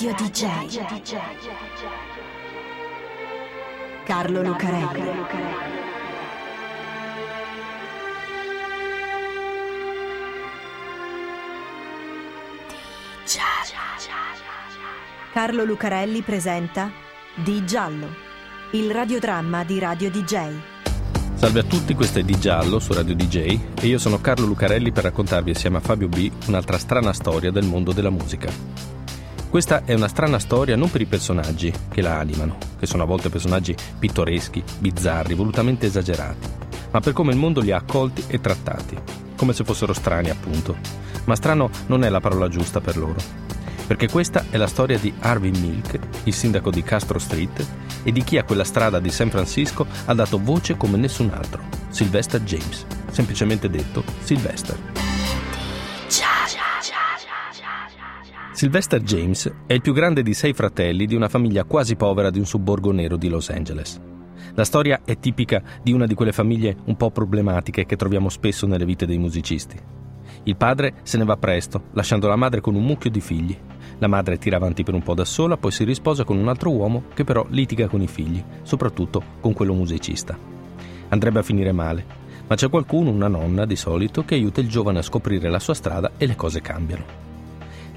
Radio DJ. Carlo Lucarelli. Carlo Lucarelli presenta Di Giallo, il radiodramma di Radio DJ. Salve a tutti, questo è Di Giallo su Radio DJ e io sono Carlo Lucarelli per raccontarvi assieme a Fabio B un'altra strana storia del mondo della musica. Questa è una strana storia non per i personaggi che la animano, che sono a volte personaggi pittoreschi, bizzarri, volutamente esagerati, ma per come il mondo li ha accolti e trattati, come se fossero strani appunto. Ma strano non è la parola giusta per loro perché questa è la storia di Harvey Milk, il sindaco di Castro Street, e di chi a quella strada di San Francisco ha dato voce come nessun altro, Sylvester James, semplicemente detto Sylvester. Sylvester James è il più grande di sei fratelli di una famiglia quasi povera di un sobborgo nero di Los Angeles. La storia è tipica di una di quelle famiglie un po' problematiche che troviamo spesso nelle vite dei musicisti. Il padre se ne va presto, lasciando la madre con un mucchio di figli. La madre tira avanti per un po' da sola, poi si risposa con un altro uomo che però litiga con i figli, soprattutto con quello musicista. Andrebbe a finire male, ma c'è qualcuno, una nonna di solito, che aiuta il giovane a scoprire la sua strada e le cose cambiano.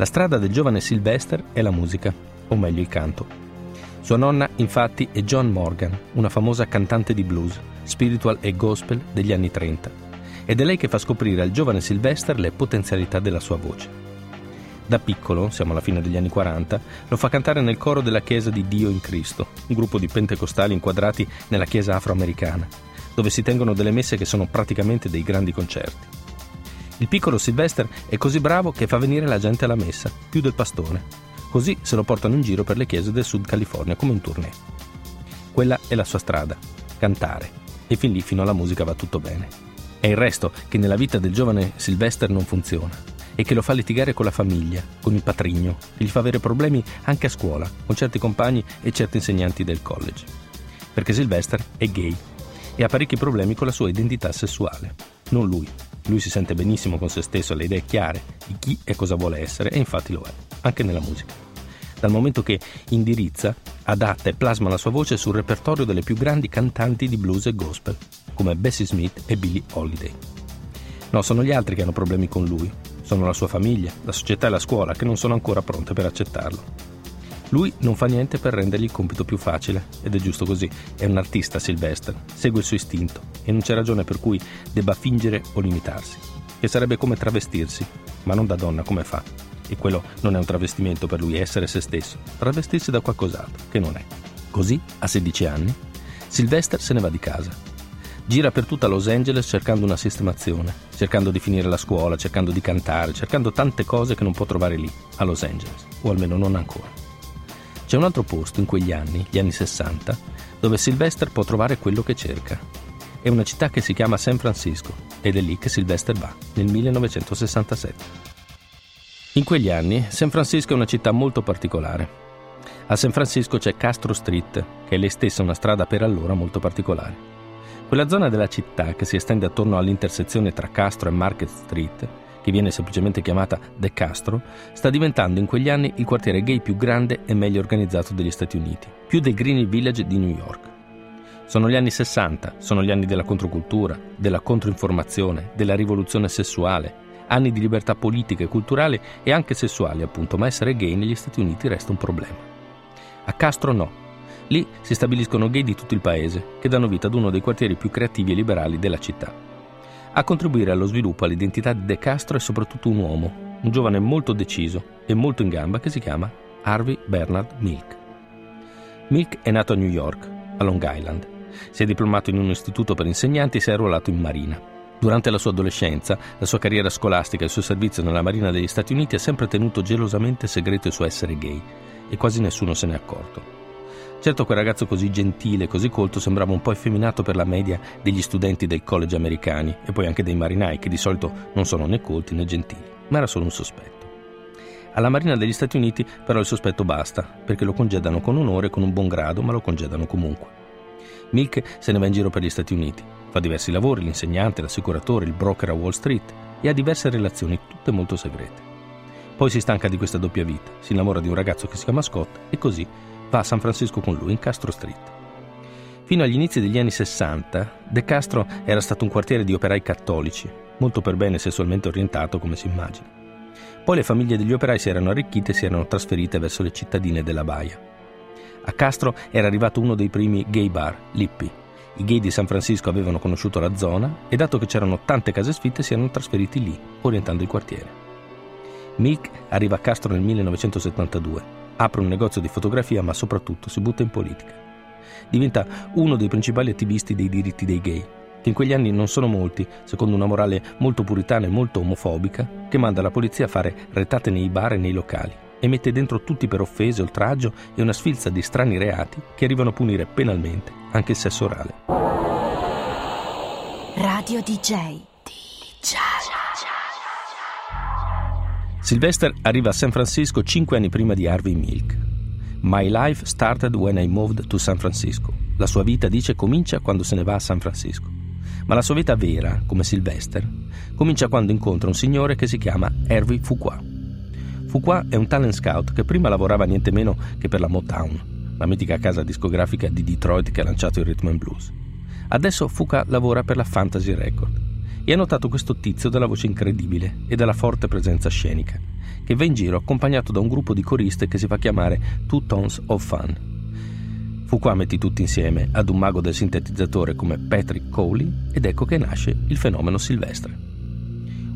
La strada del giovane Sylvester è la musica, o meglio il canto. Sua nonna, infatti, è John Morgan, una famosa cantante di blues, spiritual e gospel degli anni 30, ed è lei che fa scoprire al giovane Sylvester le potenzialità della sua voce. Da piccolo, siamo alla fine degli anni 40, lo fa cantare nel coro della Chiesa di Dio in Cristo, un gruppo di pentecostali inquadrati nella Chiesa afroamericana, dove si tengono delle messe che sono praticamente dei grandi concerti. Il piccolo Sylvester è così bravo che fa venire la gente alla messa, più del pastore. Così se lo portano in giro per le chiese del Sud California come un tournée. Quella è la sua strada, cantare, e fin lì fino alla musica va tutto bene. È il resto che nella vita del giovane Sylvester non funziona e che lo fa litigare con la famiglia, con il patrigno, e gli fa avere problemi anche a scuola, con certi compagni e certi insegnanti del college. Perché Sylvester è gay e ha parecchi problemi con la sua identità sessuale. Non lui. Lui si sente benissimo con se stesso, ha le idee chiare di chi e cosa vuole essere, e infatti lo è, anche nella musica. Dal momento che indirizza, adatta e plasma la sua voce sul repertorio delle più grandi cantanti di blues e gospel, come Bessie Smith e Billie Holiday. No, sono gli altri che hanno problemi con lui, sono la sua famiglia, la società e la scuola che non sono ancora pronte per accettarlo. Lui non fa niente per rendergli il compito più facile, ed è giusto così. È un artista Sylvester, segue il suo istinto e non c'è ragione per cui debba fingere o limitarsi. Che sarebbe come travestirsi, ma non da donna come fa. E quello non è un travestimento per lui, è essere se stesso, travestirsi da qualcos'altro, che non è. Così, a 16 anni, Sylvester se ne va di casa Gira per tutta Los Angeles cercando una sistemazione, cercando di finire la scuola, cercando di cantare, cercando tante cose che non può trovare lì, a Los Angeles, o almeno non ancora. C'è un altro posto in quegli anni, gli anni 60, dove Sylvester può trovare quello che cerca. È una città che si chiama San Francisco ed è lì che Sylvester va, nel 1967. In quegli anni San Francisco è una città molto particolare. A San Francisco c'è Castro Street, che è lei stessa una strada per allora molto particolare. Quella zona della città che si estende attorno all'intersezione tra Castro e Market Street, che viene semplicemente chiamata De Castro, sta diventando in quegli anni il quartiere gay più grande e meglio organizzato degli Stati Uniti, più del Greenwich Village di New York. Sono gli anni 60, sono gli anni della controcultura, della controinformazione, della rivoluzione sessuale, anni di libertà politica e culturale e anche sessuale appunto, ma essere gay negli Stati Uniti resta un problema. A Castro no, Lì si stabiliscono gay di tutto il paese, che danno vita ad uno dei quartieri più creativi e liberali della città. A contribuire allo sviluppo all'identità di De Castro è soprattutto un uomo, un giovane molto deciso e molto in gamba che si chiama Harvey Bernard Milk. Milk è nato a New York, a Long Island. Si è diplomato in un istituto per insegnanti e si è arruolato in marina. Durante la sua adolescenza, la sua carriera scolastica e il suo servizio nella Marina degli Stati Uniti ha sempre tenuto gelosamente segreto il suo essere gay e quasi nessuno se n'è accorto. Certo quel ragazzo così gentile, così colto, sembrava un po' effeminato per la media degli studenti del college americani e poi anche dei marinai, che di solito non sono né colti né gentili, ma era solo un sospetto. Alla Marina degli Stati Uniti però il sospetto basta, perché lo congedano con onore e con un buon grado, ma lo congedano comunque. Milk se ne va in giro per gli Stati Uniti, fa diversi lavori, l'insegnante, l'assicuratore, il broker a Wall Street e ha diverse relazioni, tutte molto segrete. Poi si stanca di questa doppia vita, si innamora di un ragazzo che si chiama Scott e così va a San Francisco con lui in Castro Street. Fino agli inizi degli anni 60, De Castro era stato un quartiere di operai cattolici, molto per bene sessualmente orientato come si immagina. Poi le famiglie degli operai si erano arricchite e si erano trasferite verso le cittadine della Baia. A Castro era arrivato uno dei primi gay bar, Lippi. I gay di San Francisco avevano conosciuto la zona e dato che c'erano tante case sfitte si erano trasferiti lì, orientando il quartiere. Milk arriva a Castro nel 1972, apre un negozio di fotografia ma soprattutto si butta in politica diventa uno dei principali attivisti dei diritti dei gay, che in quegli anni non sono molti, secondo una morale molto puritana e molto omofobica, che manda la polizia a fare retate nei bar e nei locali e mette dentro tutti per offese, oltraggio e una sfilza di strani reati che arrivano a punire penalmente anche il sesso orale. Radio DJ. DJ. Sylvester arriva a San Francisco cinque anni prima di Harvey Milk My life started when I moved to San Francisco. La sua vita, dice, comincia quando se ne va a San Francisco. Ma la sua vita vera, come Sylvester, comincia quando incontra un signore che si chiama Hervey Fuqua. Fuqua è un talent scout che prima lavorava niente meno che per la Motown, la mitica casa discografica di Detroit che ha lanciato il rhythm and blues. Adesso Fuqua lavora per la Fantasy Record e ha notato questo tizio dalla voce incredibile e dalla forte presenza scenica che va in giro accompagnato da un gruppo di coriste che si fa chiamare Two Tones of Fun. Fu qua metti tutti insieme ad un mago del sintetizzatore come Patrick Cowley ed ecco che nasce il fenomeno silvestre.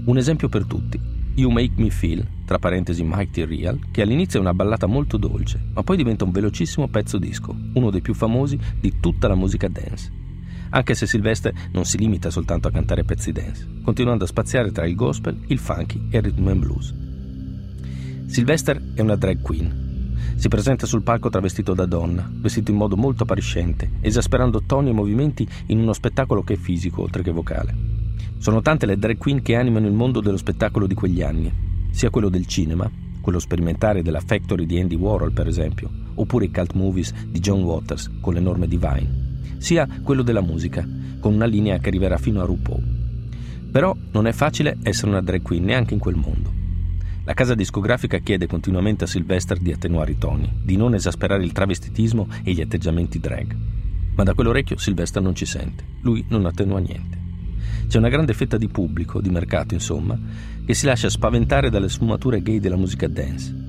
Un esempio per tutti, You Make Me Feel, tra parentesi Mighty Real, che all'inizio è una ballata molto dolce, ma poi diventa un velocissimo pezzo disco, uno dei più famosi di tutta la musica dance. Anche se Silvestre non si limita soltanto a cantare pezzi dance, continuando a spaziare tra il gospel, il funky e il rhythm and blues. Sylvester è una drag queen. Si presenta sul palco travestito da donna, vestito in modo molto appariscente, esasperando toni e movimenti in uno spettacolo che è fisico oltre che vocale. Sono tante le drag queen che animano il mondo dello spettacolo di quegli anni, sia quello del cinema, quello sperimentale della Factory di Andy Warhol per esempio, oppure i cult movies di John Waters con l'enorme Divine, sia quello della musica, con una linea che arriverà fino a RuPaul. Però non è facile essere una drag queen neanche in quel mondo. La casa discografica chiede continuamente a Sylvester di attenuare i toni, di non esasperare il travestitismo e gli atteggiamenti drag. Ma da quell'orecchio Sylvester non ci sente, lui non attenua niente. C'è una grande fetta di pubblico, di mercato insomma, che si lascia spaventare dalle sfumature gay della musica dance.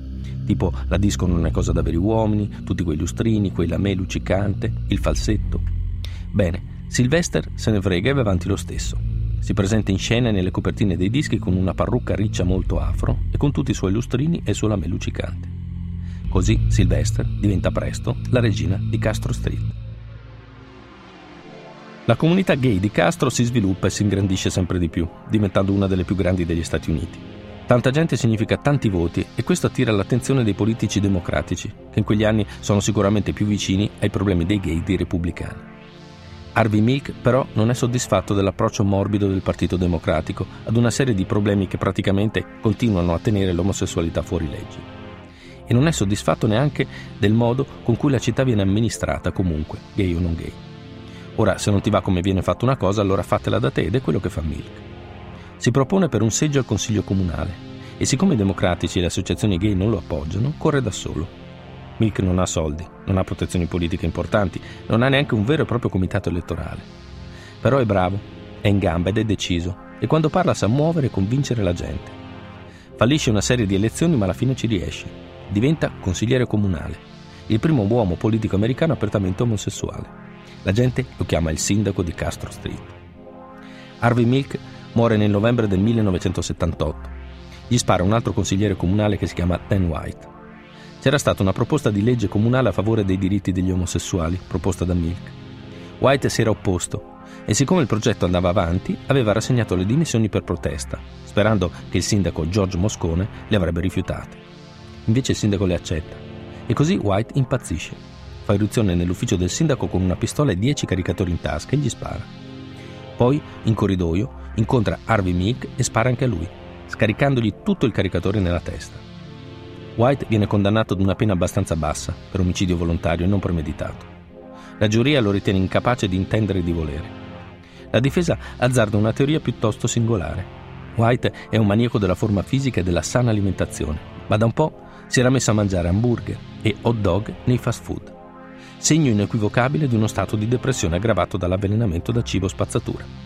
Tipo la disco non è cosa da veri uomini, tutti quei lustrini, quei lamè luccicante, il falsetto. Bene, Sylvester se ne frega e va avanti lo stesso. Si presenta in scena nelle copertine dei dischi con una parrucca riccia molto afro e con tutti i suoi lustrini e il suo lame luccicante. Così Sylvester diventa presto la regina di Castro Street. La comunità gay di Castro si sviluppa e si ingrandisce sempre di più, diventando una delle più grandi degli Stati Uniti. Tanta gente significa tanti voti e questo attira l'attenzione dei politici democratici, che in quegli anni sono sicuramente più vicini ai problemi dei gay dei repubblicani. Harvey Milk però non è soddisfatto dell'approccio morbido del Partito Democratico ad una serie di problemi che praticamente continuano a tenere l'omosessualità fuori legge. E non è soddisfatto neanche del modo con cui la città viene amministrata comunque, gay o non gay. Ora, se non ti va come viene fatta una cosa, allora fatela da te ed è quello che fa Milk. Si propone per un seggio al Consiglio Comunale e siccome i democratici e le associazioni gay non lo appoggiano, corre da solo Milk non ha soldi, non ha protezioni politiche importanti, non ha neanche un vero e proprio comitato elettorale. Però è bravo, è in gamba ed è deciso e quando parla sa muovere e convincere la gente. Fallisce una serie di elezioni ma alla fine ci riesce. Diventa consigliere comunale, il primo uomo politico americano apertamente omosessuale. La gente lo chiama il sindaco di Castro Street. Harvey Milk muore nel novembre del 1978. Gli spara un altro consigliere comunale che si chiama Dan White c'era stata una proposta di legge comunale a favore dei diritti degli omosessuali, proposta da Milk. White si era opposto e siccome il progetto andava avanti, aveva rassegnato le dimissioni per protesta, sperando che il sindaco George Moscone le avrebbe rifiutate. Invece il sindaco le accetta e così White impazzisce. Fa irruzione nell'ufficio del sindaco con una pistola e dieci caricatori in tasca e gli spara. Poi, in corridoio, incontra Harvey Milk e spara anche a lui, scaricandogli tutto il caricatore nella testa. White viene condannato ad una pena abbastanza bassa per omicidio volontario e non premeditato. La giuria lo ritiene incapace di intendere di volere. La difesa azzarda una teoria piuttosto singolare. White è un maniaco della forma fisica e della sana alimentazione, ma da un po' si era messo a mangiare hamburger e hot dog nei fast food, segno inequivocabile di uno stato di depressione aggravato dall'avvelenamento da cibo spazzatura.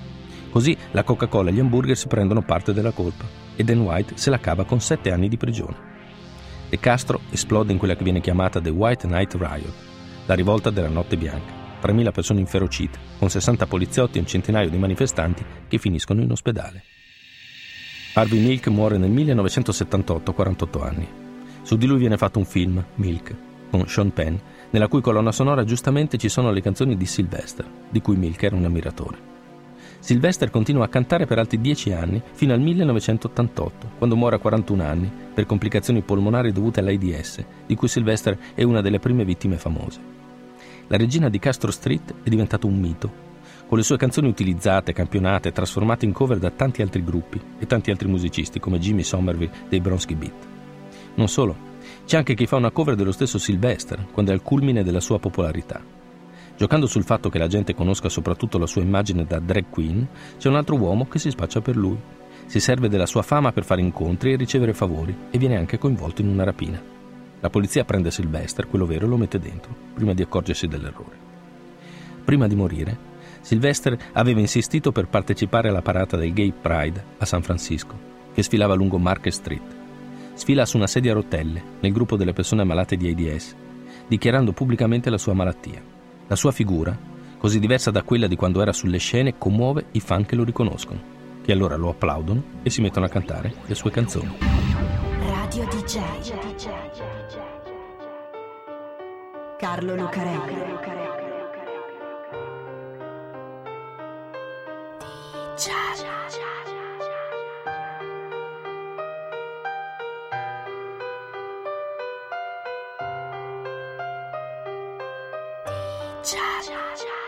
Così la Coca-Cola e gli hamburger si prendono parte della colpa e Dan White se la cava con sette anni di prigione. De Castro esplode in quella che viene chiamata The White Night Riot, la rivolta della notte bianca. 3.000 persone inferocite, con 60 poliziotti e un centinaio di manifestanti che finiscono in ospedale. Harvey Milk muore nel 1978 a 48 anni. Su di lui viene fatto un film, Milk, con Sean Penn, nella cui colonna sonora giustamente ci sono le canzoni di Sylvester, di cui Milk era un ammiratore. Sylvester continua a cantare per altri dieci anni, fino al 1988, quando muore a 41 anni per complicazioni polmonari dovute all'AIDS, di cui Sylvester è una delle prime vittime famose. La regina di Castro Street è diventata un mito, con le sue canzoni utilizzate, campionate, trasformate in cover da tanti altri gruppi e tanti altri musicisti come Jimmy Somerville dei Bronsky Beat. Non solo, c'è anche chi fa una cover dello stesso Sylvester, quando è al culmine della sua popolarità. Giocando sul fatto che la gente conosca soprattutto la sua immagine da drag queen, c'è un altro uomo che si spaccia per lui. Si serve della sua fama per fare incontri e ricevere favori e viene anche coinvolto in una rapina. La polizia prende Sylvester, quello vero, e lo mette dentro, prima di accorgersi dell'errore. Prima di morire, Sylvester aveva insistito per partecipare alla parata del Gay Pride a San Francisco, che sfilava lungo Market Street sfila su una sedia a rotelle nel gruppo delle persone malate di AIDS, dichiarando pubblicamente la sua malattia. La sua figura, così diversa da quella di quando era sulle scene, commuove i fan che lo riconoscono, che allora lo applaudono e si mettono a cantare le sue canzoni. Radio DJ Carlo Lucarelli. DJ 加加加。